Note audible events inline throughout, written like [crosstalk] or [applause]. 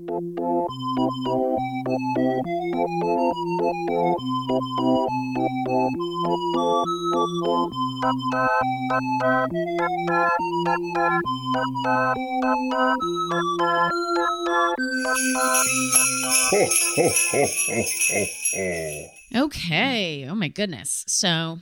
[laughs] Okay. Oh my goodness. So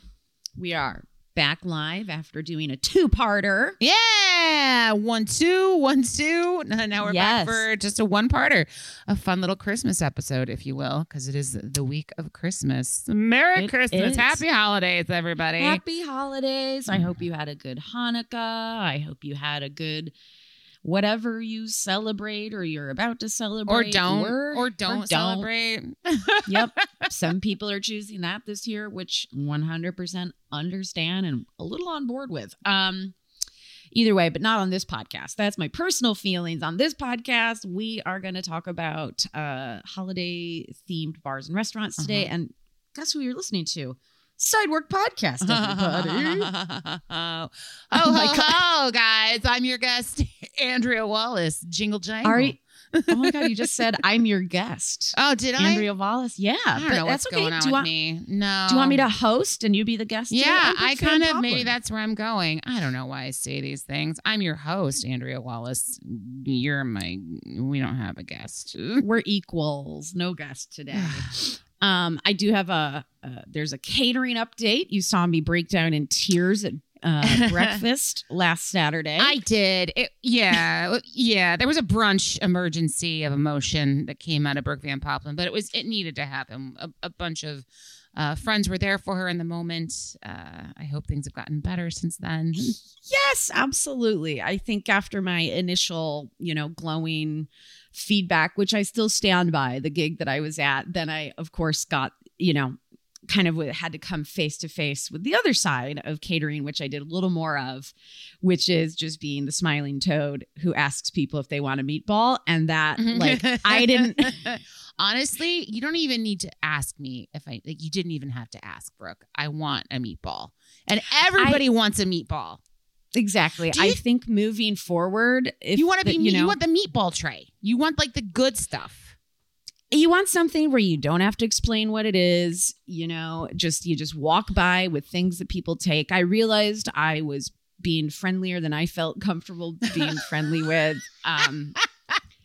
we are back live after doing a two-parter. Yeah, one two, one two. Now [laughs] now we're Yes. back for just a one-parter, a fun little Christmas episode, if you will, because it is the week of Christmas. Merry It Christmas, is. happy holidays, everybody. Happy holidays. I hope you had a good Hanukkah. I hope you had a good whatever you celebrate or you're about to celebrate or don't, or, or don't celebrate. [laughs] yep. Some people are choosing that this year, which 100% understand and a little on board with. Um either way, but not on this podcast. That's my personal feelings on this podcast. We are going to talk about uh holiday themed bars and restaurants today Uh-huh. and guess who you're listening to? Sidework podcast everybody. oh, [laughs] Oh my God. [laughs] guys! I'm your guest, Andrea Wallace. Jingle jangle. Are you- oh my god, you just said [laughs] I'm your guest. oh, did I? Andrea Wallace. Yeah. I don't but know what's that's okay. going on do you with want, me. No. Do you want me to host and you be the guest? Yeah, I kind of maybe that's where I'm going. I don't know why I say these things. I'm your host, Andrea Wallace. You're my. We don't have a guest. [laughs] we're equals. No guest today. [sighs] um, I do have a uh, there's a catering update. You saw me break down in tears at uh, [laughs] breakfast last Saturday. I did. It, yeah, yeah. There was a brunch emergency of emotion that came out of Brooke Van Poppelen, but it was it needed to happen. A, a bunch of uh, friends were there for her in the moment. Uh, I hope things have gotten better since then. Yes, absolutely. I think after my initial, you know, glowing feedback, which I still stand by, the gig that I was at, then I, of course, got, you know, kind of had to come face to face with the other side of catering, which I did a little more of, which is just being the smiling toad who asks people if they want a meatball. And that, mm-hmm. like, I didn't. [laughs] Honestly, you don't even need to ask me if I like. You didn't even have to ask Brooke. I want a meatball, and everybody wants a meatball. Exactly. Do I think moving forward, if you want to be, the- you, you want the meatball tray. You want like the good stuff. You want something where you don't have to explain what it is you know just you just walk by with things that people take i realized i was being friendlier than i felt comfortable being [laughs] friendly with um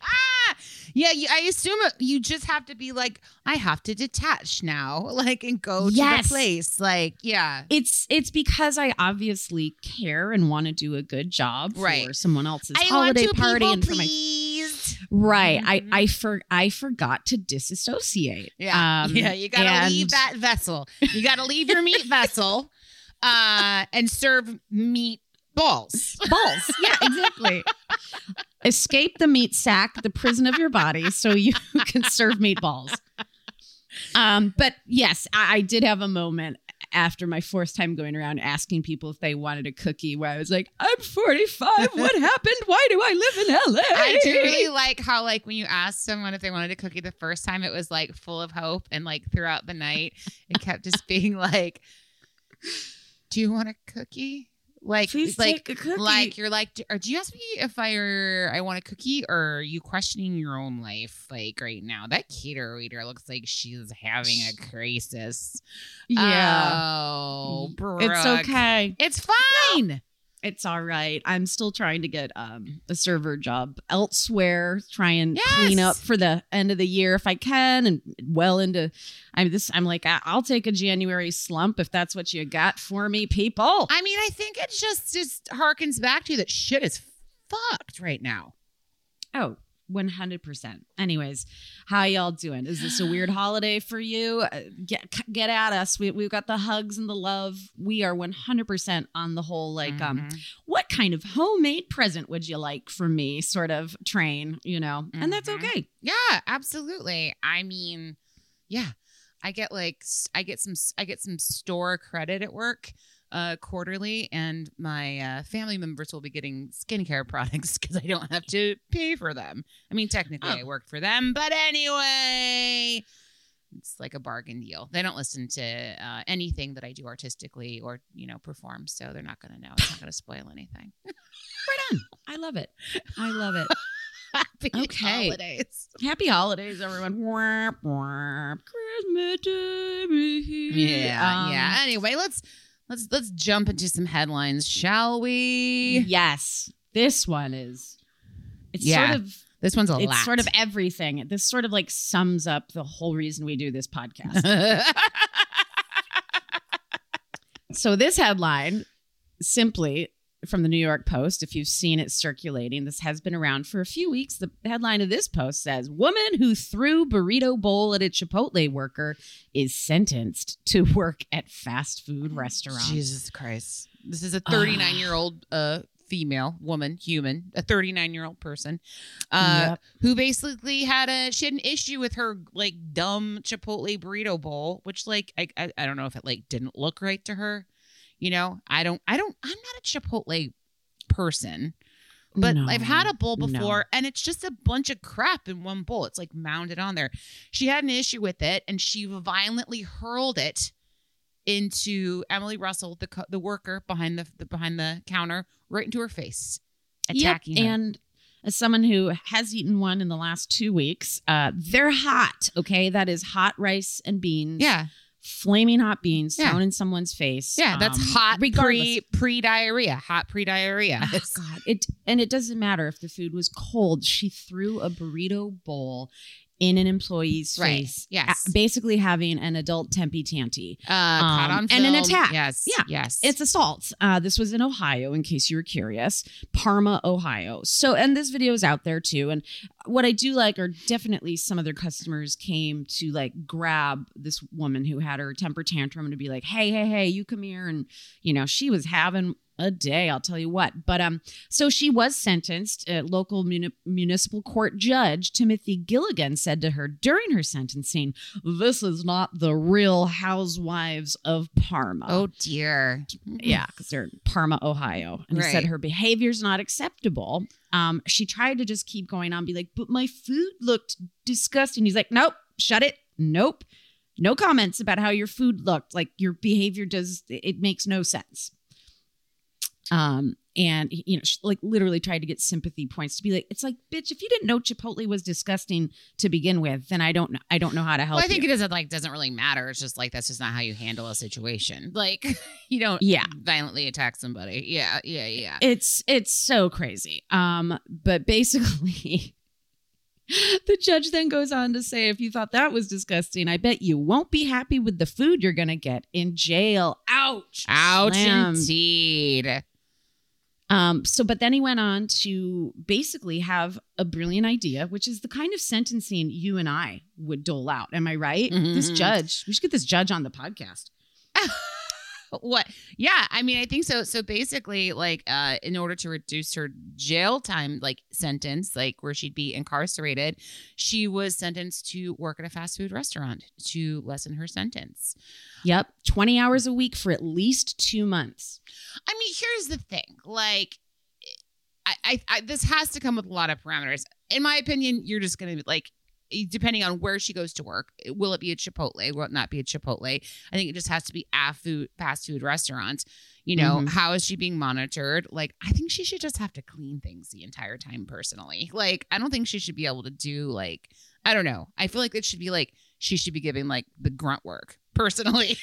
Ah, [laughs] yeah. I assume you just have to be like, I have to detach now, [laughs] like, and go to the place. Like, yeah, it's it's because i obviously care and want to do a good job for someone else's I holiday party people and for my right i Mhm. i for i forgot to disassociate Yeah, Um, yeah. You gotta and- leave that vessel. You gotta leave your meat vessel, uh, and serve meat balls. balls. Yeah, exactly. Escape the meat sack, the prison of your body, so you [laughs] can serve meatballs. Um, but yes, I, I did have a moment after my fourth time going around asking people if they wanted a cookie where I was like, I'm 45. What [laughs] happened? Why do I live in LA? I do really like how like when you ask someone if they wanted a cookie the first time, it was like full of hope, and like throughout the night, it kept just being like, "Do you want a cookie?" Like, Please like, take a cookie. like you're like, "Or do you ask me if I are I want a cookie, or are you questioning your own life like right now?" That cater waiter looks like she's having a crisis. yeah. Oh, it's okay. It's fine. It's all right. I'm still trying to get um, a server job elsewhere. Try and Yes! clean up for the end of the year if I can, and well into. I'm this. I'm like I'll take a January slump if that's what you got for me, people. I mean, I think it just just harkens back to that shit is fucked right now. Oh, 100%. Anyways, how y'all doing? Is this a weird [sighs] holiday for you? Uh, Get get at us. We we've got the hugs and the love. We are 100% on the whole like um Mhm. what kind of homemade present would you like from me sort of train, you know. And that's Mhm. okay. Yeah, absolutely. I mean, yeah, I get like I get some I get some store credit at work uh quarterly and my uh, family members will be getting skincare [laughs] products because I don't have to pay for them. I mean, technically I Oh. work for them, but anyway, it's like a bargain deal. They don't listen to uh, anything that I do artistically or you know perform, so they're not going to know. It's not going to spoil anything. [laughs] Right on. I love it. I love it. [laughs] Happy Okay. holidays. Happy holidays, everyone. Christmas time. Yeah, Um, yeah. Anyway, let's let's let's jump into some headlines, shall we? Yes. This one is it's Yeah. sort of This one's a it's lot. sort of everything. This sort of like sums up the whole reason we do this podcast. [laughs] so this headline simply from the New York Post, if you've seen it circulating, this has been around for a few weeks. The headline of this post says Woman who threw burrito bowl at a Chipotle worker is sentenced to work at fast food restaurant. Jesus Christ. This is a 39 year old uh female woman, human, a 39 year old person, uh, Yep. who basically had a she had an issue with her like dumb Chipotle burrito bowl, which like I, I I don't know if it like didn't look right to her. You know, I don't I don't I'm not a Chipotle person. But No. I've had a bowl No. before and it's just a bunch of crap in one bowl. It's like mounded on there. She had an issue with it and she violently hurled it into Emily Russell, the co- the worker behind the, the behind the counter, right into her face, attacking yep. her. And as someone who has eaten one in the last two weeks, uh, they're hot. Okay, that is hot rice and beans. yeah, flaming hot beans Yeah. thrown in someone's face. yeah, that's um, hot pre pre diarrhea, hot pre diarrhea. Oh, God, it and it doesn't matter if the food was cold. She threw a burrito bowl in an employee's Right. face. Yes. basically having an adult tempy tanty. uh, Um, on and an attack. Yes, Yeah. yes, It's assault. Uh, this was in Ohio, in case you were curious, Parma, Ohio. So, and this video is out there too. And what I do like are definitely some of their customers came to like grab this woman who had her temper tantrum and to be like, "Hey, hey, hey, you come here!" And you know, she was having a day. I'll tell you what. But um, so she was sentenced. A local muni- municipal court judge Timothy Gilligan said to her during her sentencing, "This is not the Real Housewives of Parma." oh dear, Yeah, because they're in Parma, Ohio. And he said Right. her behavior's not acceptable. Um, she tried to just keep going on, be like, but my food looked disgusting. He's like, nope, shut it. Nope. No comments about how your food looked. Like your behavior does, it makes no sense. Um, and you know, like literally tried to get sympathy points to be like, it's like, bitch, if you didn't know Chipotle was disgusting to begin with, then I don't know. I don't know how to help. Well, I think you. it doesn't like doesn't really matter. It's just like that's just not how you handle a situation. [laughs] Like you don't Yeah. violently attack somebody. Yeah, yeah, yeah. it's it's so crazy um but basically [laughs] the judge then goes on to say if you thought that was disgusting i bet you won't be happy with the food you're gonna get in jail ouch Ouch Slam. indeed. Um so but then he went on to basically have a brilliant idea which is the kind of sentencing you and i would dole out. Am i right? This Mhm. judge we should get this judge on the podcast What? Yeah, I mean, I think so. So basically, like, uh, in order to reduce her jail time, like sentence, like where she'd be incarcerated, she was sentenced to work at a fast food restaurant to lessen her sentence. yep 20 hours a week for at least two months I mean, here's the thing. Like, I, I, I this has to come with a lot of parameters. In my opinion, you're just gonna be like, depending on where she goes to work, will it be a Chipotle? Will it not be a Chipotle? I think it just has to be a food fast food restaurant. You know, Mhm. how is she being monitored? Like, I think she should just have to clean things the entire time. Personally, [laughs] like, I don't think she should be able to do like, I don't know. I feel like it should be like she should be giving like the grunt work [laughs] personally.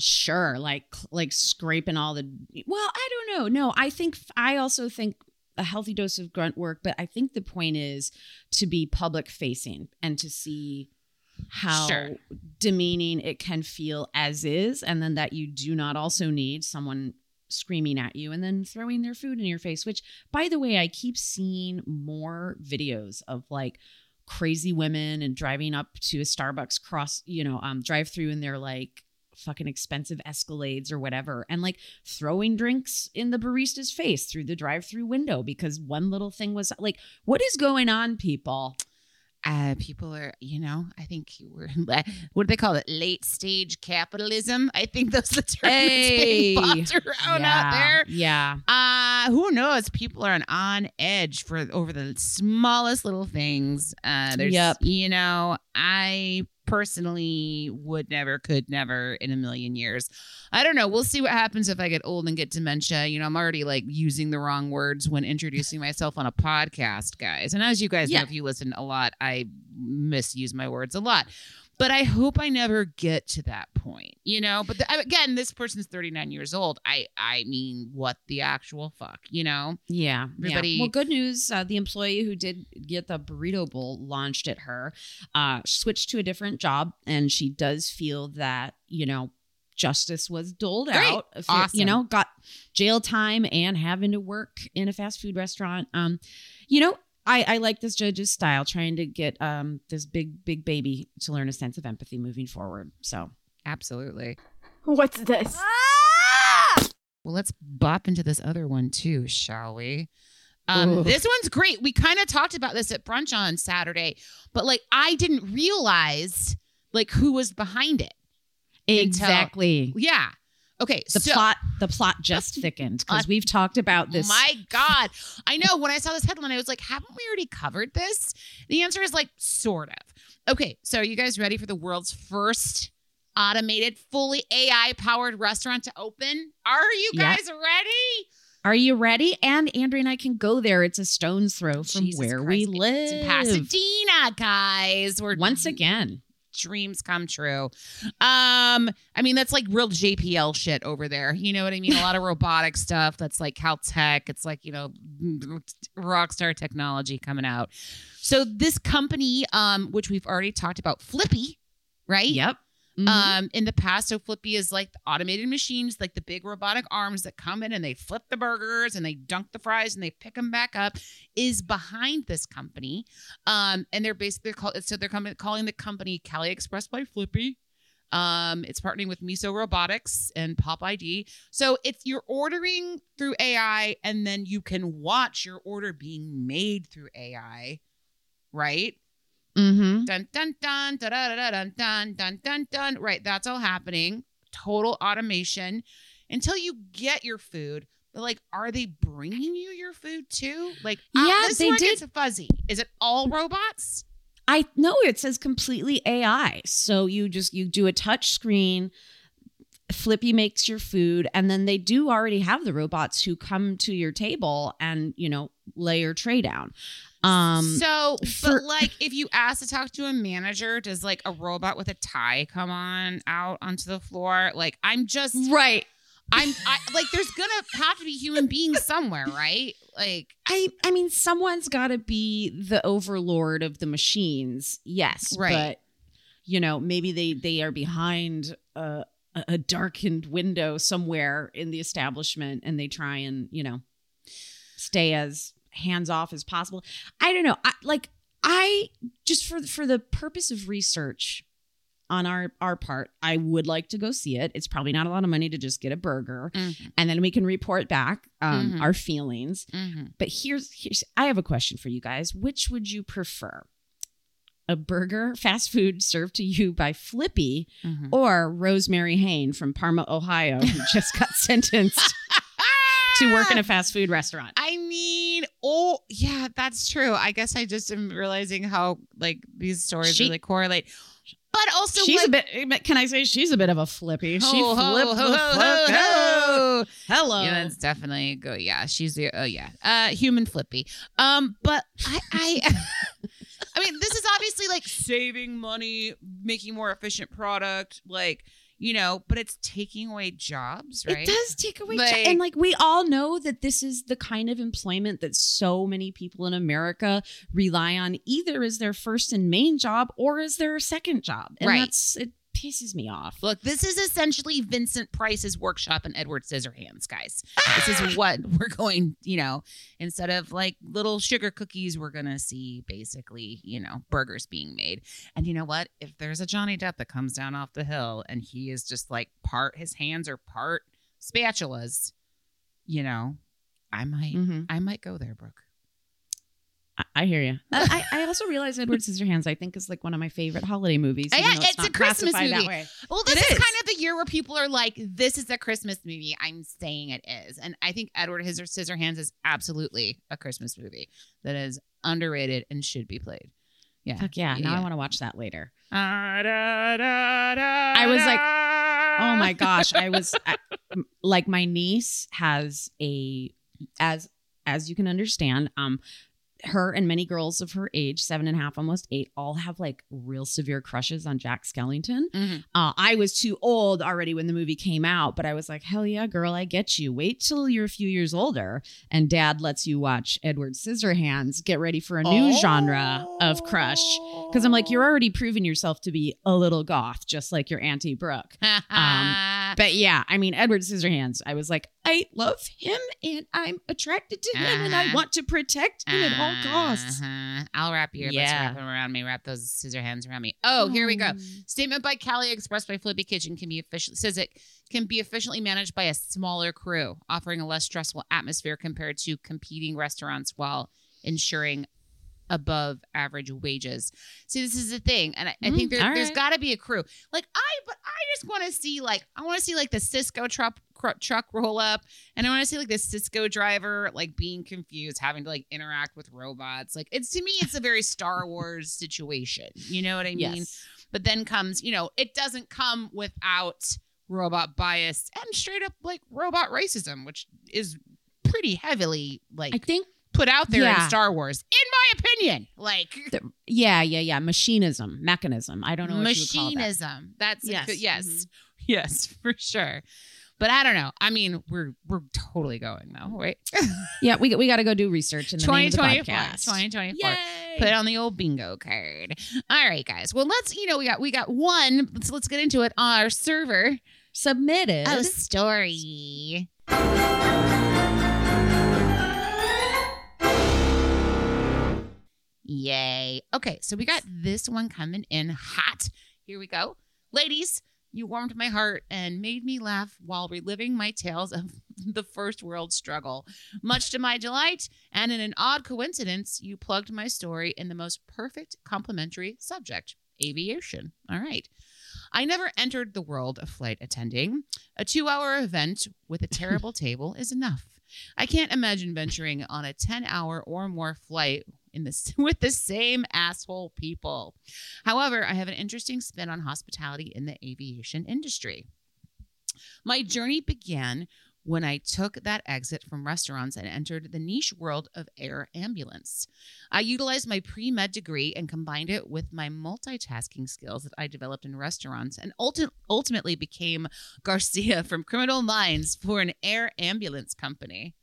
Sure like like scraping all the well i don't know no i think i also think a healthy dose of grunt work but i think the point is to be public facing and to see how Sure. demeaning it can feel as is and then that you do not also need someone screaming at you and then throwing their food in your face which by the way i keep seeing more videos of like crazy women and driving up to a starbucks cross you know um drive through and they're like fucking expensive escalades or whatever and like throwing drinks in the barista's face through the drive-through window because one little thing was like what is going on people Uh, people are, you know, I think we're [laughs] what do they call it? Late stage capitalism. I think those are the that's Hey. being around out there. yeah Uh, who knows? People are on, on edge for over the smallest little things. Uh, there's, Yep. you know, I personally would never, could never in a million years. I don't know. We'll see what happens if I get old and get dementia. You know, I'm already like using the wrong words when introducing myself on a podcast, guys. And as you guys Yeah. know, if you listen a lot, I misuse my words a lot. But I hope I never get to that point, you know. But the, again, this person's 39 years old. I, I mean, what the actual fuck, you know? Yeah, Everybody- yeah. Well, good news. Uh, the employee who did get the burrito bowl launched at her uh, switched to a different job, and she does feel that you know justice was doled Great. out. Awesome. You know, got jail time and having to work in a fast food restaurant. Um, you know. I, I like this judge's style, trying to get um this big big baby to learn a sense of empathy moving forward. So Absolutely. What's this? Well, let's bop into this other one too, shall we? Um, this one's great. We kind of talked about this at brunch on Saturday, but like I didn't realize like who was behind it. Until- exactly Yeah. Okay. the so, plot the plot just thickened because we've talked about this. Oh my God. I know when I saw this headline, I was like, haven't we already covered this? The answer is like, sort of. Okay. So, are you guys ready for the world's first automated, fully AI powered restaurant to open? Are you guys ready? Are you ready? And Andrea and I can go there. It's a stone's throw from Jesus where Christ. we live. It's in Pasadena, guys. We're Once again. Dreams come true. Um, I mean, that's like real JPL shit over there. You know what I mean? A lot of [laughs] robotic stuff that's like Caltech. It's like, you know, rockstar technology coming out. So this company, um, which we've already talked about, Flippy, right? Yep. Mhm. Um, in the past, so Flippy is like the automated machines, like the big robotic arms that come in and they flip the burgers and they dunk the fries and they pick them back up, is behind this company. Um, and they're basically called so they're coming calling the company Cali Express by Flippy. Um, it's partnering with Miso Robotics and Pop ID. So it's you're ordering through AI and then you can watch your order being made through AI, right? Mhm. dun dun dun da da da dun dun dun dun dun. Right, that's all happening. Total automation until you get your food. But like, are they bringing you your food too? Like, uh, Yeah, this they did- gets fuzzy. Is it all robots? I know it says completely AI. So you just you do a touch screen. Flippy makes your food, and then they do already have the robots who come to your table and you know lay your tray down. Um, so, for- but like, if you ask to talk to a manager, does like a robot with a tie come on out onto the floor? Like, I'm just, right. I'm I, like, there's gonna have to be human beings somewhere, right? Like, I I mean, someone's got to be the overlord of the machines. Yes, Right. But you know, maybe they they are behind a- a darkened window somewhere in the establishment, and they try and you know stay as hands off as possible. I don't know. I, like I just for for the purpose of research on our our part, I would like to go see it. It's probably not a lot of money to just get a burger, mhm, and then we can report back um, Mhm. our feelings. mhm. But here's here's I have a question for you guys. Which would you prefer? A burger fast food served to you by Flippy Mhm. or Rosemary Hayne from Parma, Ohio, who just got [laughs] sentenced to work in a fast food restaurant? I oh yeah, that's true. I guess I just am realizing how like these stories She- really correlate. But also, she's like, a bit. Can I say she's a bit of a Flippy? She Ho, ho, flipped ho, the ho, fuck ho, ho. Hello. Yeah, that's definitely go. Yeah, she's the. Oh yeah, uh, human flippy. Um, but I, I, [laughs] I mean, this is obviously like saving money, making more efficient product, like you know, but it's taking away jobs, right? It does take away, jo- Like- and like we all know that this is the kind of employment that so many people in America rely on, either as their first and main job or as their second job, and Right. that's it pisses me off. Look, this is essentially Vincent Price's workshop and Edward Scissorhands, guys. This is [laughs] what we're going, you know, instead of like little sugar cookies, we're going to see basically, you know, burgers being made. And you know what? If there's a Johnny Depp that comes down off the hill and he is just like part, his hands are part spatulas, you know, I might, Mhm. I might go there, Brooke. I, I hear you. I, I also realize Edward Scissorhands. I think is like one of my favorite holiday movies. Yeah, even though it's a Christmas movie. That way. Well, this It is, is. kind of the year where people are like, "This is a Christmas movie." I'm saying it is, and I think Edward His Scissorhands is absolutely a Christmas movie that is underrated and should be played. Yeah, Fuck yeah! Now I want to watch that later. I I was like, Oh my gosh, I was I, m- like my niece has a as as you can understand, um her and many girls of her age, seven and a half, almost eight, all have like real severe crushes on Jack Skellington. Mhm. Uh, I was too old already when the movie came out, but I was like, hell yeah, girl, I get you. Wait till you're a few years older and dad lets you watch Edward Scissorhands. Get ready for a new genre of crush. Because I'm like, you're already proving yourself to be a little goth, just like your Auntie Brooke. [laughs] Um, But yeah, I mean, Edward Scissorhands, I was like, I love him and I'm attracted to him and I Uh-huh. want to protect him at all costs. Uh-huh. I'll wrap your Yeah. wrap them around me. Wrap those scissor hands around me. Oh, here we go. Oh. Statement by Cali Express by Flippy Kitchen can be officially says it can be efficiently managed by a smaller crew, offering a less stressful atmosphere compared to competing restaurants while ensuring above average wages. See, this is the thing, and I, I think Mm, there, right. got to be a crew. Like I, but I just want to see like I want to see like the Sysco truck truck roll up, and I want to see like the Sysco driver like being confused, having to like interact with robots. Like it's to me, it's a very Star [laughs] Wars situation. You know what I mean? Yes. But then comes, you know, it doesn't come without robot bias and straight up like robot racism, which is pretty heavily like I think, put out there Yeah. in Star Wars, in my opinion. Like that- yeah, yeah, yeah. Machinism, mechanism. I don't know what you would call that. machinism. That's a Yes. good- yes, Mhm. [laughs] yes, for sure. But I don't know. I mean, we're we're totally going though, right? [laughs] Yeah, we, we got to go do research in the name of the 2024. podcast. 2024. Yay! Put it on the old bingo card. All right, guys. Well, let's you know we got we got one. Let's let's get into it on our server. Submitted. Oh, story. Yay. Okay, so we got this one coming in hot. Here we go. Ladies, you warmed my heart and made me laugh while reliving my tales of [laughs] the first world struggle. Much to my delight, and in an odd coincidence, you plugged my story in the most perfect complementary subject aviation. All right. I never entered the world of flight attending. A two hour event with a [laughs] terrible table is enough. I can't imagine venturing on a 10 hour or more flight in this [laughs] with the same asshole people. However, I have an interesting spin on hospitality in the aviation industry. My journey began when I took that exit from restaurants and entered the niche world of air ambulance. I utilized my pre med degree and combined it with my multitasking skills that I developed in restaurants and ulti- ultimately became Garcia [laughs] from Criminal Minds for an air ambulance company.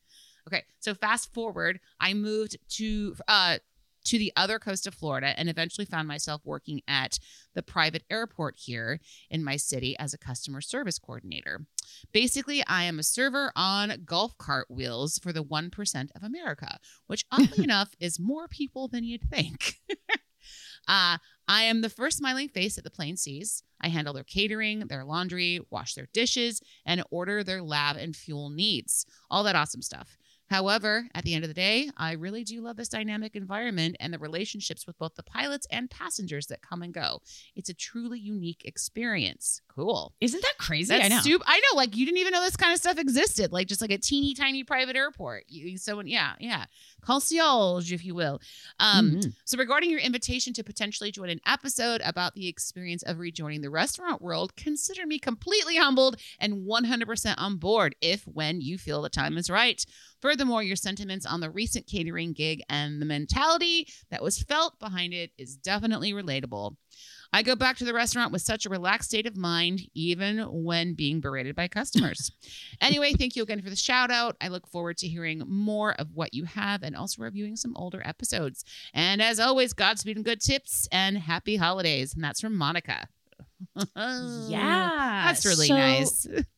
Okay, so fast forward, I moved to uh, to the other coast of Florida and eventually found myself working at the private airport here in my city as a customer service coordinator. Basically, I am a server on golf cart wheels for the 1% of America, which [laughs] oddly enough is more people than you'd think. [laughs] uh, I am the first smiling face that the plane sees. I handle their catering, their laundry, wash their dishes, and order their lab and fuel needs. All that awesome stuff. However, at the end of the day, I really do love this dynamic environment and the relationships with both the pilots and passengers that come and go. It's a truly unique experience. Cool. Isn't that crazy? That's I know. Super, I know, like you didn't even know this kind of stuff existed. Like just like a teeny tiny private airport. You someone, yeah, yeah. concierge, if you will. Um, Mhm. So, regarding your invitation to potentially join an episode about the experience of rejoining the restaurant world, consider me completely humbled and 100% on board if, when you feel the time is right. Furthermore, your sentiments on the recent catering gig and the mentality that was felt behind it is definitely relatable. I go back to the restaurant with such a relaxed state of mind, even when being berated by customers. [laughs] anyway, thank you again for the shout out. I look forward to hearing more of what you have and also reviewing some older episodes. And as always, Godspeed and good tips and happy holidays. And that's from Monica. [laughs] yeah, That's really So, nice. [laughs]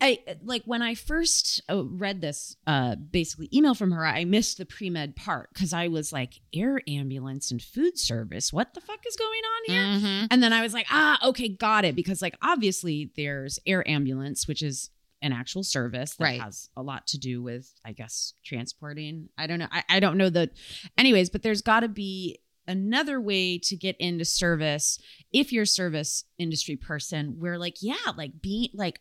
I like when I first uh, read this uh basically email from her, I missed the pre-med part because I was like, air ambulance and food service. What the fuck is going on here? Mhm. And then I was like, ah, okay, got it. Because like obviously there's air ambulance, which is an actual service that Right. has a lot to do with, I guess, transporting. I don't know. I, I don't know the anyways, but there's gotta be another way to get into service if you're a service industry person where like, yeah, like being like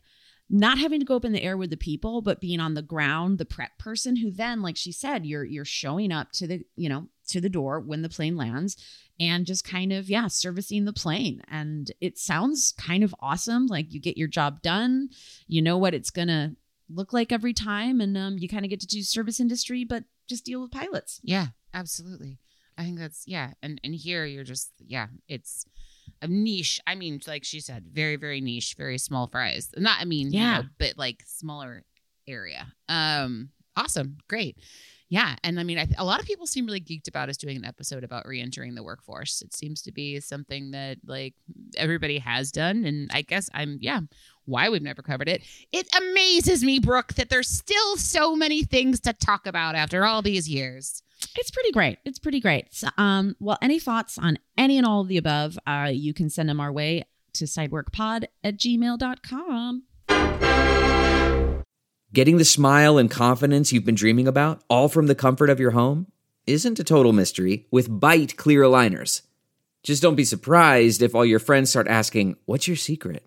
not having to go up in the air with the people, but being on the ground, the prep person who then, like she said, you're you're showing up to the, you know, to the door when the plane lands and just kind of, yeah, servicing the plane. And it sounds kind of awesome. Like you get your job done, you know what it's gonna look like every time, and um, you kind of get to do service industry, but just deal with pilots. Yeah, absolutely. I think that's yeah, and and here you're just yeah, it's a niche. I mean, like she said, very very niche, very small fries. Not I mean, you Yeah. know, but like smaller area. Um, awesome, great. Yeah, and I mean, I, a lot of people seem really geeked about us doing an episode about re-entering the workforce. It seems to be something that like everybody has done, and I guess I'm yeah. Why we've never covered it? It amazes me, Brooke, that there's still so many things to talk about after all these years. It's pretty great. It's pretty great. So, um, well, any thoughts on any and all of the above, uh, you can send them our way to sideworkpod at gmail.com. Getting the smile and confidence you've been dreaming about, all from the comfort of your home, isn't a total mystery with Byte Clear Aligners. Just don't be surprised if all your friends start asking, What's your secret?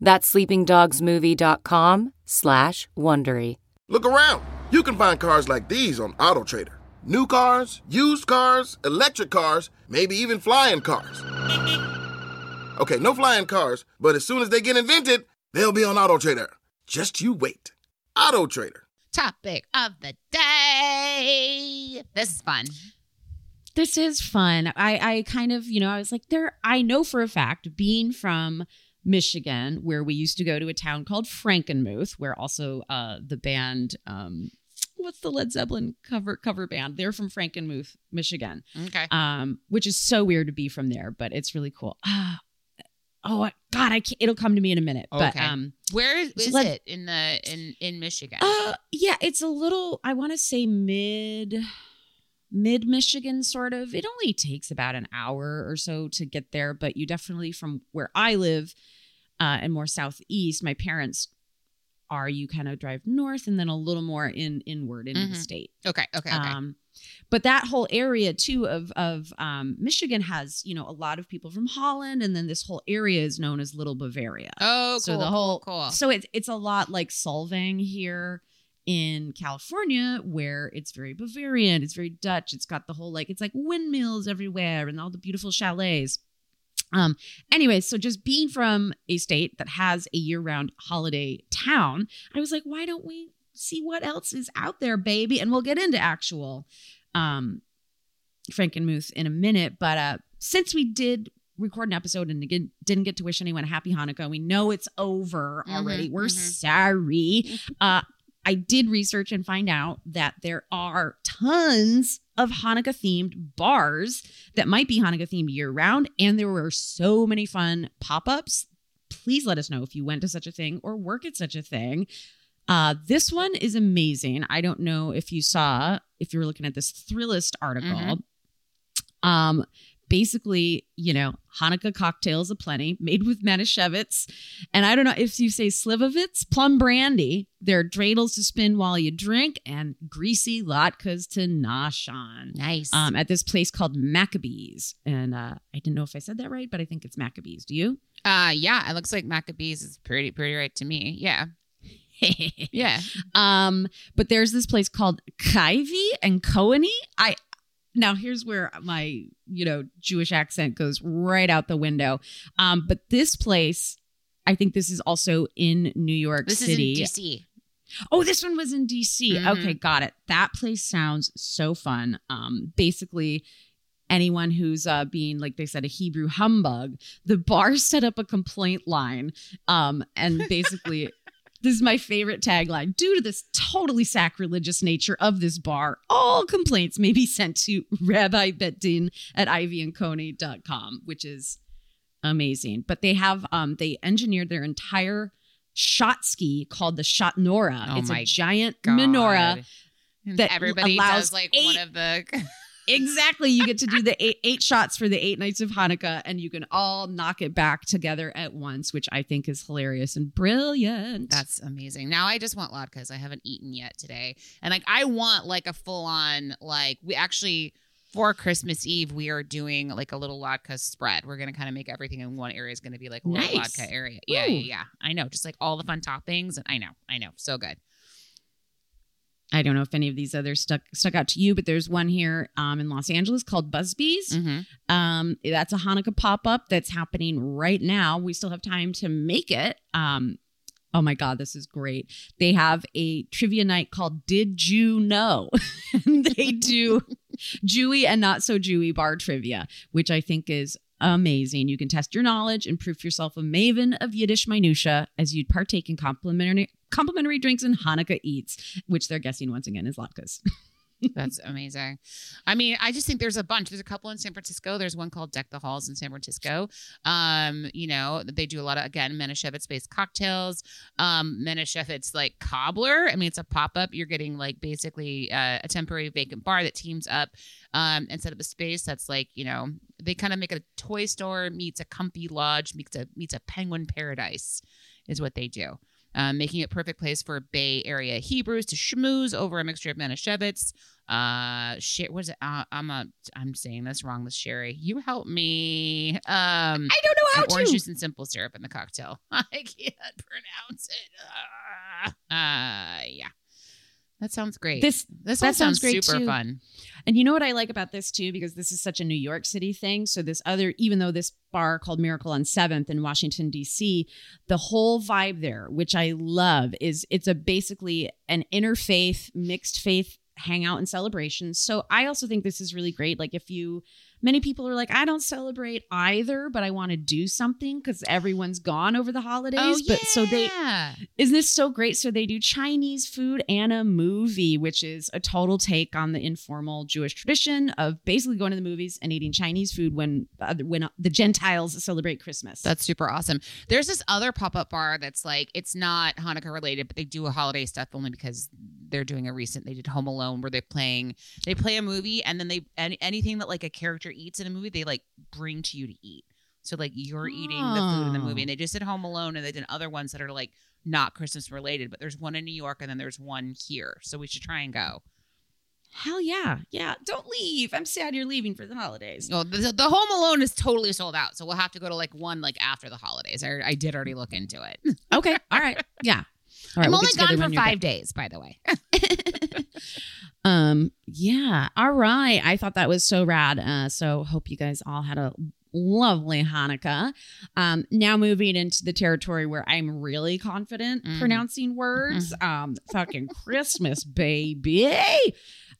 That's sleepingdogsmovie.com slash Wondery. Look around. You can find cars like these on AutoTrader. New cars, used cars, electric cars, maybe even flying cars. Okay, no flying cars, but as soon as they get invented, they'll be on AutoTrader. Just you wait. AutoTrader. Topic of the day. This is fun. This is fun. I, I kind of, you know, I was like, there, I know for a fact, being from Michigan, where we used to go to a town called Frankenmuth, where also uh, the band, um, what's the Led Zeppelin cover cover band? They're from Frankenmuth, Michigan, Okay. um, which is so weird to be from there, but it's really cool. Ah, oh God, I can't, it'll come to me in a minute. But Okay. um, Where is, is let- it in the in in Michigan? uh, yeah, it's a little. I want to say mid, mid Michigan, sort of. It only takes about an hour or so to get there, but you definitely from where I live, uh, and more southeast. My parents are. You kind of drive north and then a little more in inward into the Mhm. state. okay. Okay. Okay. Um, but that whole area too of of um, Michigan has you know a lot of people from Holland, and then this whole area is known as Little Bavaria oh, so cool, the whole cool. cool. so it's it's a lot like solvang here in california where it's very bavarian it's very dutch it's got the whole like it's like windmills everywhere and all the beautiful chalets um anyway so just being from a state that has a year-round holiday town i was like why don't we see what else is out there baby and we'll get into actual um Frankenmuth in a minute, but uh, since we did record an episode and again didn't get to wish anyone a happy Hanukkah, we know it's over Mhm, already. We're mhm. sorry. Uh, [laughs] I did research and find out that there are tons of Hanukkah themed bars that might be Hanukkah themed year round, and there were so many fun pop ups. Please let us know if you went to such a thing or work at such a thing. Uh, this one is amazing. I don't know if you saw, if you were looking at this Thrillist article. Mhm. Um, basically, you know, Hanukkah cocktails aplenty made with Manischewitz. And I don't know if you say Slivovitz, plum brandy. There are dreidels to spin while you drink and greasy latkes to nosh on. Nice. Um, at this place called Maccabees. And uh, I didn't know if I said that right, but I think it's Maccabees. Do you? uh, yeah, it looks like Maccabees is pretty, pretty right to me. Yeah. [laughs] Yeah. Um, but there's this place called Ivy and Coney. I now here's where my you know Jewish accent goes right out the window. Um, but this place, I think this is also in New York This City. is in DC. Oh, this one was in DC. Mhm. Okay, got it. That place sounds so fun. Um, basically, anyone who's uh being like they said a Hebrew humbug, the bar [laughs] set up a complaint line. Um, and basically. [laughs] This is my favorite tagline. Due to this totally sacrilegious nature of this bar, all complaints may be sent to [laughs] Rabbi Betdin at ivyandconey.com, which is amazing. But they have um they engineered their entire shot ski called the shot Nora. Oh it's a giant menorah. And that everybody allows does like eight- one of the [laughs] [laughs] Exactly. You get to do the eight, eight shots for the eight nights of Hanukkah, and you can all knock it back together at once, which I think is hilarious and brilliant. That's amazing. Now I just want latkes. I haven't eaten yet today, and like I want like a full on like we actually for Christmas Eve we are doing like a little latke spread. We're gonna kind of make everything in one area is gonna be like a little Nice. latke area. Yeah, Ooh. yeah, yeah. I know, just like all the fun toppings, and I know, I know, so good. I don't know if any of these others stuck stuck out to you, but there's one here um, in Los Angeles called Busby's. Mm-hmm. Um, that's a Hanukkah pop up that's happening right now. We still have time to make it. Um, oh my God, this is great. They have a trivia night called Did You Know? and [laughs] they do [laughs] Jewy and not so Jewy bar trivia, which I think is amazing. You can test your knowledge and prove yourself a maven of Yiddish minutia as you'd partake in complimentary complimentary drinks and Hanukkah eats, which they're guessing once again is latkes. [laughs] That's amazing. I mean, I just think there's a bunch. There's a couple in San Francisco. There's one called Deck the Halls in San Francisco. Um, you know, they do a lot of again Manischewitz based cocktails. Um, Manischewitz like cobbler. I mean, it's a pop up. You're getting like basically uh, a temporary vacant bar that teams up um, and set up a space that's like you know they kind of make a toy store meets a comfy lodge meets a meets a penguin paradise is what they do um, making it perfect place for Bay Area Hebrews to schmooze over a mixture of Manischewitz. Uh, shit, what is it? Uh, I'm a, I'm saying this wrong This Sherry. You help me. Um, I don't know how and orange to. juice and simple syrup in the cocktail. [laughs] I can't pronounce it. Uh, uh yeah. That sounds great. This this that sounds, sounds great, super too. fun. And you know what I like about this too, because this is such a New York City thing. So this other, even though this bar called Miracle on Seventh in Washington D.C., the whole vibe there, which I love, is it's a basically an interfaith, mixed faith hangout and celebration. So I also think this is really great. Like if you, many people are like, I don't celebrate either, but I want to do something because everyone's gone over the holidays. Oh, But so they yeah. isn't this so great? So they do Chinese food and a movie, which is a total take on the informal Jewish tradition of basically going to the movies and eating Chinese food when uh, when the Gentiles celebrate Christmas. That's super awesome. There's this other pop up bar that's like it's not Hanukkah related, but they do a holiday stuff only because they're doing a recent. They did Home Alone where they playing they play a movie and then they any, anything that like a character eats in a movie they like bring to you to eat. So like you're eating the food in the movie, Oh. and they just did Home Alone, and they did other ones that are like not Christmas related. But there's one in New York, and then there's one here, so we should try and go. Hell yeah, yeah. Don't leave. I'm sad you're leaving for the holidays. Oh, the, the Home Alone is totally sold out, so we'll have to go to like one like after the holidays. I, I did already look into it. Okay, all right, yeah. [laughs] All right, I'm we'll only gone for five days, by the way. [laughs] [laughs] Um, yeah. All right. I thought that was so rad. Uh, so hope you guys all had a lovely Hanukkah. Um, now moving into the territory where I'm really confident Mhm. pronouncing words. Um, fucking Christmas, baby.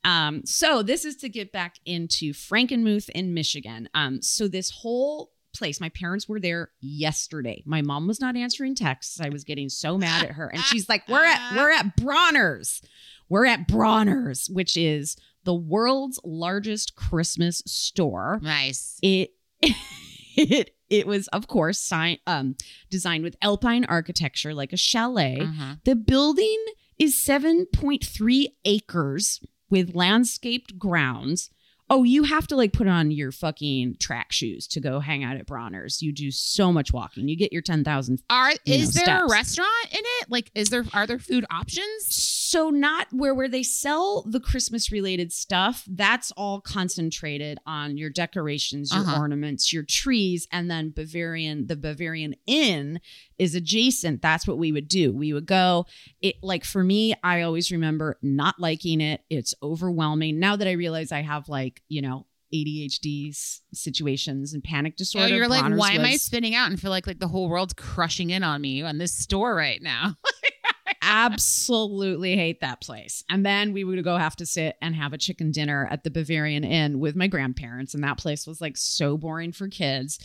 Um, so this is to get back into Frankenmuth in Michigan. Um, so this whole place, my parents were there yesterday. My mom was not answering texts. I was getting so mad at her. And she's like, We're at [laughs] we're at Bronner's. We're at Bronner's, which is the world's largest Christmas store. Nice. It [laughs] it it was, of course, sign, um, designed with alpine architecture, like a chalet. Uh-huh. The building is 7.3 acres with landscaped grounds. Oh, you have to like put on your fucking track shoes to go hang out at Bronner's. You do so much walking. You get your 10,000. Are is know, there a restaurant in it? Like, is there are there food options? So not where where they sell the Christmas related stuff. That's all concentrated on your decorations, your Uh-huh. ornaments, your trees, and then Bavarian. The Bavarian Inn is adjacent. That's what we would do. We would go. It like for me, I always remember not liking it. It's overwhelming. Now that I realize I have like you know ADHD situations and panic So disorder. Oh, you're like, Bronner's why am I spinning out and feel like like the whole world's crushing in on me on this store right now? [laughs] absolutely hate that place. And then we would go have to sit and have a chicken dinner at the Bavarian Inn with my grandparents. And that place was like so boring for kids.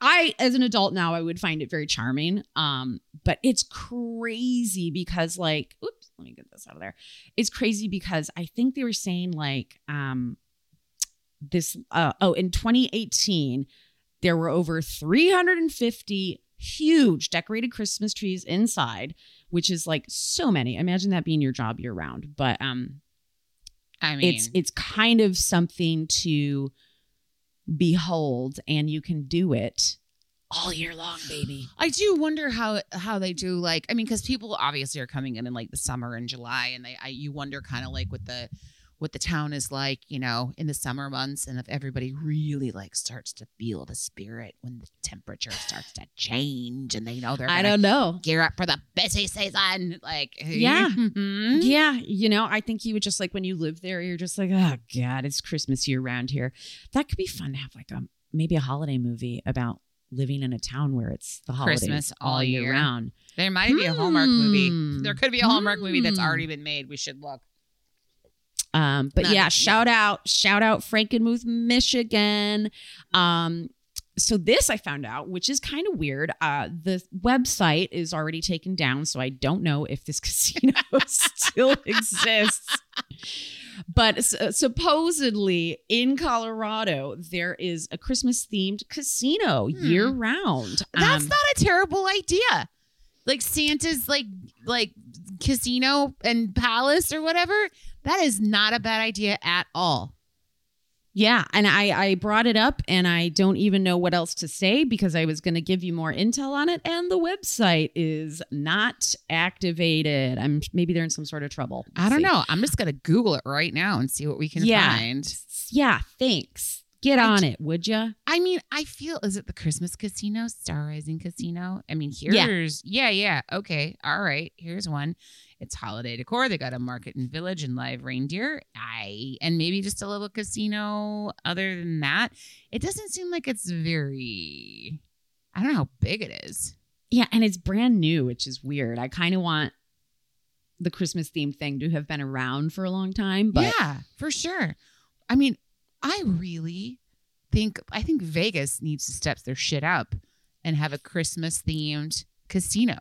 I, as an adult now, I would find it very charming. Um, but it's crazy because like, oops, let me get this out of there. It's crazy because I think they were saying like, um, this, uh, oh, in 2018, there were over 350 huge decorated Christmas trees inside which is like so many. Imagine that being your job year round. But um I mean, it's it's kind of something to behold and you can do it all year long, baby. I do wonder how how they do like I mean because people obviously are coming in in like the summer and July and they I you wonder kind of like with the what the town is like you know in the summer months and if everybody really like starts to feel the spirit when the temperature starts to change and they know they're I don't know. gear up for the busy season like Yeah. mhm. Yeah, you know, I think you would just like when you live there, you're just like, oh god, it's Christmas year round here. That could be fun to have like a maybe a holiday movie about living in a town where it's the holidays Christmas all year year. round. there might be a Hallmark movie Hmm. there could be a Hallmark movie that's Hmm. already been made we should look Um, but Not- yeah, shout out, shout out Frankenmuth, Michigan. Um, so this I found out, which is kind of weird. Uh, the website is already taken down, so I don't know if this [laughs] casino still exists. But uh, supposedly in Colorado, there is a Christmas themed casino Hmm. year round. That's Um, not a terrible idea. Like Santa's like like casino and palace or whatever. That is not a bad idea at all. Yeah, and I I brought it up and I don't even know what else to say because I was going to give you more intel on it and the website is not activated. I'm maybe they're in some sort of trouble. I don't See. know. I'm just gonna Google it right now and see what we can Yeah. find. Yeah, thanks. Get I on d- it, would you? I mean, I feel is it the Christmas casino, Star Rising Casino? I mean, here's Yeah. here's yeah, yeah, okay, all right. Here's one. It's holiday decor. They got a market and village and live reindeer. I and maybe just a little casino. Other than that, it doesn't seem like it's very. I don't know how big it is. Yeah, and it's brand new, which is weird. I kind of want the Christmas themed thing to have been around for a long time, but yeah, for sure. I mean, I really think I think Vegas needs to step their shit up and have a Christmas themed casino.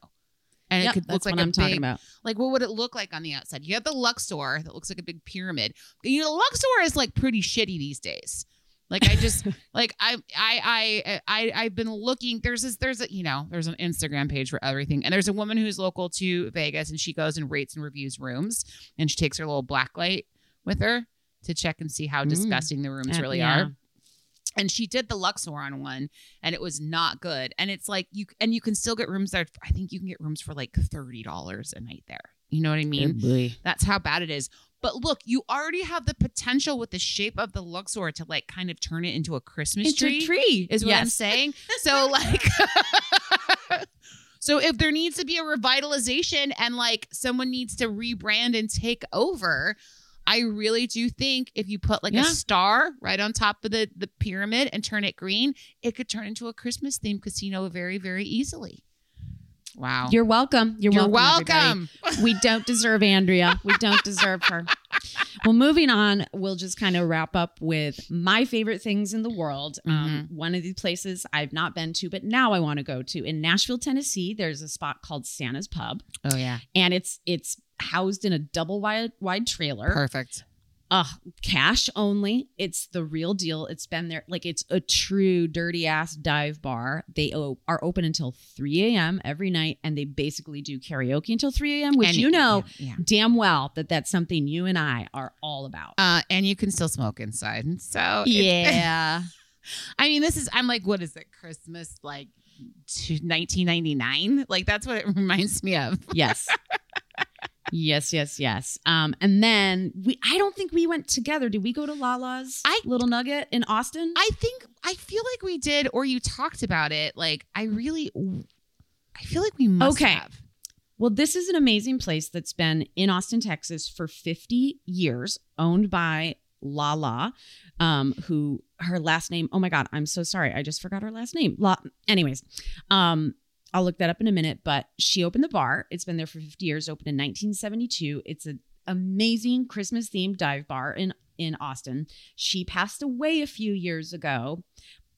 And Yep, it could look like what I'm talking about. like what would it look like on the outside? You have the Luxor that looks like a big pyramid. You know, Luxor is like pretty shitty these days. Like I just [laughs] like I I I I I've been looking. There's this there's a you know there's an Instagram page for everything, and there's a woman who's local to Vegas, and she goes and rates and reviews rooms, and she takes her little black light with her to check and see how Mm. disgusting the rooms Uh, really yeah. are and she did the Luxor on one, and it was not good. And it's like you and you can still get rooms there. I think you can get rooms for like thirty dollars a night there. You know what I mean? That's how bad it is. But look, you already have the potential with the shape of the Luxor to like kind of turn it into a Christmas It's tree. a tree. Is what I'm saying. So [laughs] like. [laughs] So if there needs to be a revitalization and like someone needs to rebrand and take over, I really do think if you put like Yeah. a star right on top of the the pyramid and turn it green, it could turn into a Christmas themed casino very very easily. Wow. You're welcome. You're, You're welcome. welcome. [laughs] we don't deserve Andrea. We don't deserve her. [laughs] well, moving on, we'll just kind of wrap up with my favorite things in the world. Um, one of these places I've not been to, but now I want to go to in Nashville, Tennessee. There's a spot called Santa's Pub, Oh yeah. and it's it's housed in a double wide wide trailer. Perfect. Uh cash only it's the real deal it's been there like it's a true dirty ass dive bar they o- are open until 3 a.m every night and they basically do karaoke until 3 a.m which And- you know Yeah. damn well that that's something you and i are all about Uh, and you can still smoke inside. So yeah [laughs] [laughs] I mean, this is. I'm like, what is it? Christmas like. to 1999 like that's what it [laughs] reminds me of yes yes yes yes um and then we i don't think we went together did we go to lala's I- little nugget in austin i think i feel like we did or you talked about it like i really i feel like we must Okay. have Well, this is an amazing place that's been in Austin, Texas for 50 years, owned by Lala, um, who her last name, oh my God, I'm so sorry. I just forgot her last name. La, anyways, um, I'll look that up in a minute, but she opened the bar. It's been there for 50 years, opened in 1972. It's an amazing Christmas themed dive bar in, in Austin. She passed away a few years ago,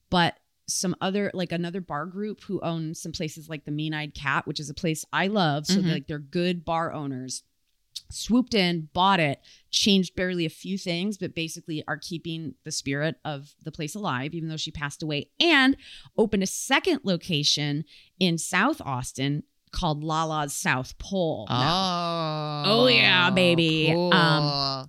but some other like another bar group who own some places like the Mean Eyed Cat, which is a place I love. So Mhm. like they're good bar owners. Swooped in, bought it, changed barely a few things, but basically are keeping the spirit of the place alive, even though she passed away, and opened a second location in South Austin called Lala's South Pole. now. oh Oh, yeah, baby. cool. Um,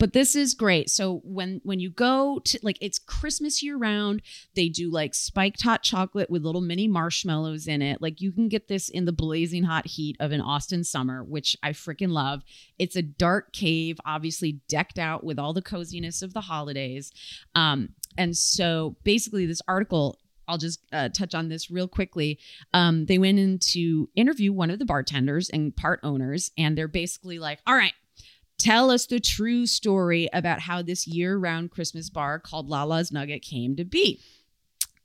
but this is great. So when when you go to like it's christmas year round. They do like spiked hot chocolate with little mini marshmallows in it. Like you can get this in the blazing hot heat of an austin summer which i freaking love. It's a dark cave obviously decked out with all the coziness of the holidays. Um and so basically this article I'll just uh, touch on this real quickly. Um, they went in to interview one of the bartenders and part owners, and they're basically like, "All right, tell us the true story about how this year-round Christmas bar called Lala's Nugget came to be."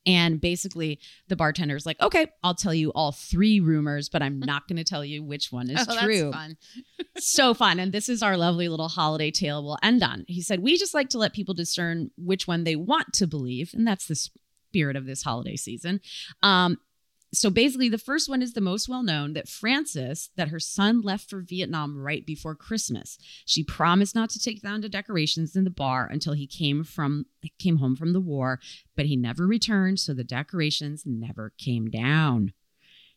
And basically, the bartender's like, "Okay, I'll tell you all three rumors, but I'm not going to tell you which one is [laughs] oh, true." That's fun. [laughs] so fun. And this is our lovely little holiday tale we'll end on. He said, We just like to let people discern which one they want to believe. And that's the spirit of this holiday season. Um, so basically, the first one is the most well known that Frances, that her son left for Vietnam right before Christmas. She promised not to take down the decorations in the bar until he came from came home from the war, but he never returned, so the decorations never came down.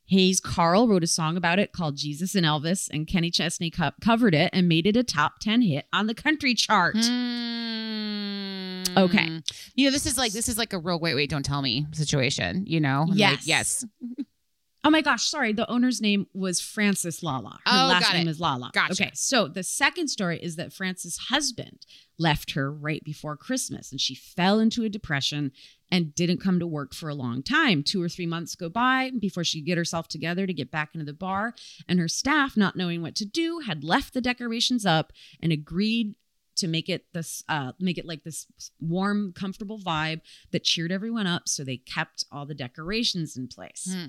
Hayes Carll wrote a song about it called Jesus and Elvis, and Kenny Chesney co- covered it and made it a top 10 hit on the country chart. Hmm. Okay. Mm-hmm. You know, this is like this is like a real wait, wait, don't tell me situation. You know? I'm like, Yes. yes. Oh my gosh, sorry. The owner's name was Frances Lala. Her Oh, last got name it. is Lala. Gotcha. Okay, so the second story is that Frances' husband left her right before Christmas and she fell into a depression and didn't come to work for a long time. Two or three months go by before she could get herself together to get back into the bar. And her staff, not knowing what to do, had left the decorations up and agreed to make it this uh make it like this warm comfortable vibe that cheered everyone up so they kept all the decorations in place Hmm.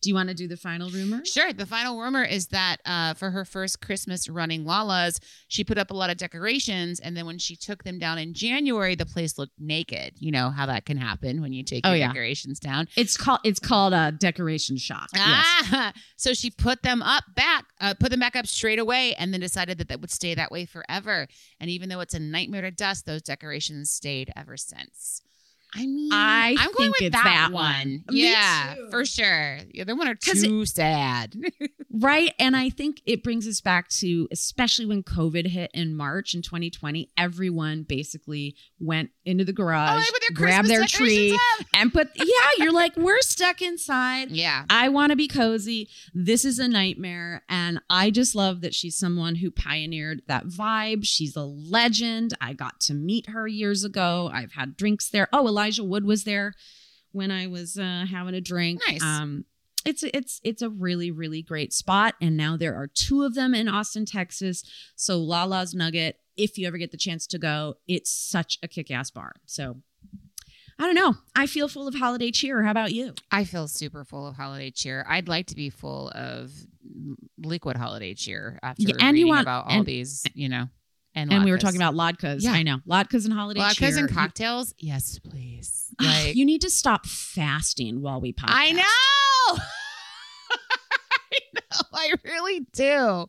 Do you want to do the final rumor Sure. The final rumor is that uh, for her first Christmas running Lala's, she put up a lot of decorations, and then when she took them down in January, the place looked naked. You know how that can happen when you take Oh, your yeah. decorations down. it's called it's called a decoration shock yes. Ah, [laughs] so she put them up back, uh, put them back up straight away, and then decided that that would stay that way forever. And even though it's a nightmare to dust, those decorations stayed ever since. I mean, I am going with it's that, that one. one. Yeah, for sure. The other one are 'Cause it- too sad. [laughs] right and i think it brings us back to especially when covid hit in march in 2020 everyone basically went into the oh, garage Oh, their grabbed their tree up. and put yeah you're like we're stuck inside yeah. I want to be cozy. This is a nightmare. And I just love that she's someone who pioneered that vibe. She's a legend. I got to meet her years ago. I've had drinks there. Oh, Elijah Wood was there when I was uh, having a drink. Nice. Um, it's it's it's a really really great spot, and now there are two of them in Austin, Texas. So Lala's Nugget, if you ever get the chance to go, it's such a kick-ass bar. So I don't know. I feel full of holiday cheer. How about you? I feel super full of holiday cheer. I'd like to be full of liquid holiday cheer after Yeah, and you reading want- about all and- these, you know. And And we were talking about latkes. Yeah. I know. Latkes and holiday latkes cheer. and cocktails. Yes, please. You, Like you need to stop fasting while we podcast. I know. [laughs] I know. I really do.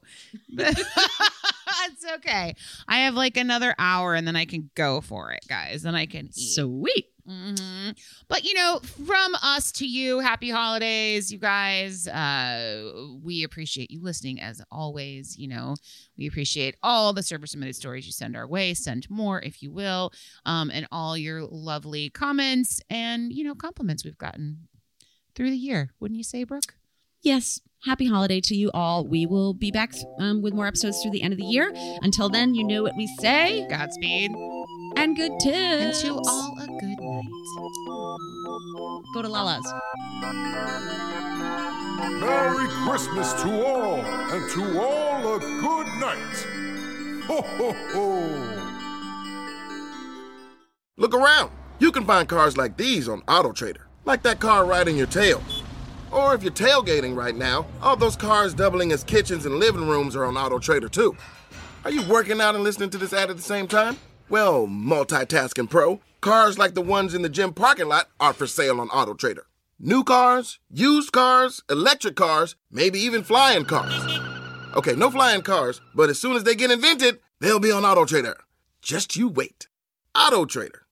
[laughs] it's okay. I have like another hour and then I can go for it, guys. And I can eat. Sweet. Hmm But you know, from us to you, happy holidays, you guys. Uh, we appreciate you listening as always. You know, we appreciate all the server submitted stories you send our way. Send more if you will, um, and all your lovely comments and you know compliments we've gotten through the year. Wouldn't you say, Brooke? Yes. Happy holiday to you all. We will be back um, with more episodes through the end of the year. Until then, you know what we say. Godspeed, And good tips. and to all a good. Go to Lala's. Merry Christmas to all, and to all a good night. Ho, ho, ho. Look around. You can find cars like these on AutoTrader, like that car right in your tail. Or if you're tailgating right now, all those cars doubling as kitchens and living rooms are on AutoTrader too. Are you working out and listening to this ad at the same time? Well, multitasking pro, cars like the ones in the gym parking lot are for sale on AutoTrader. New cars, used cars, electric cars, maybe even flying cars. Okay, no flying cars, but as soon as they get invented, they'll be on AutoTrader. Just you wait. AutoTrader.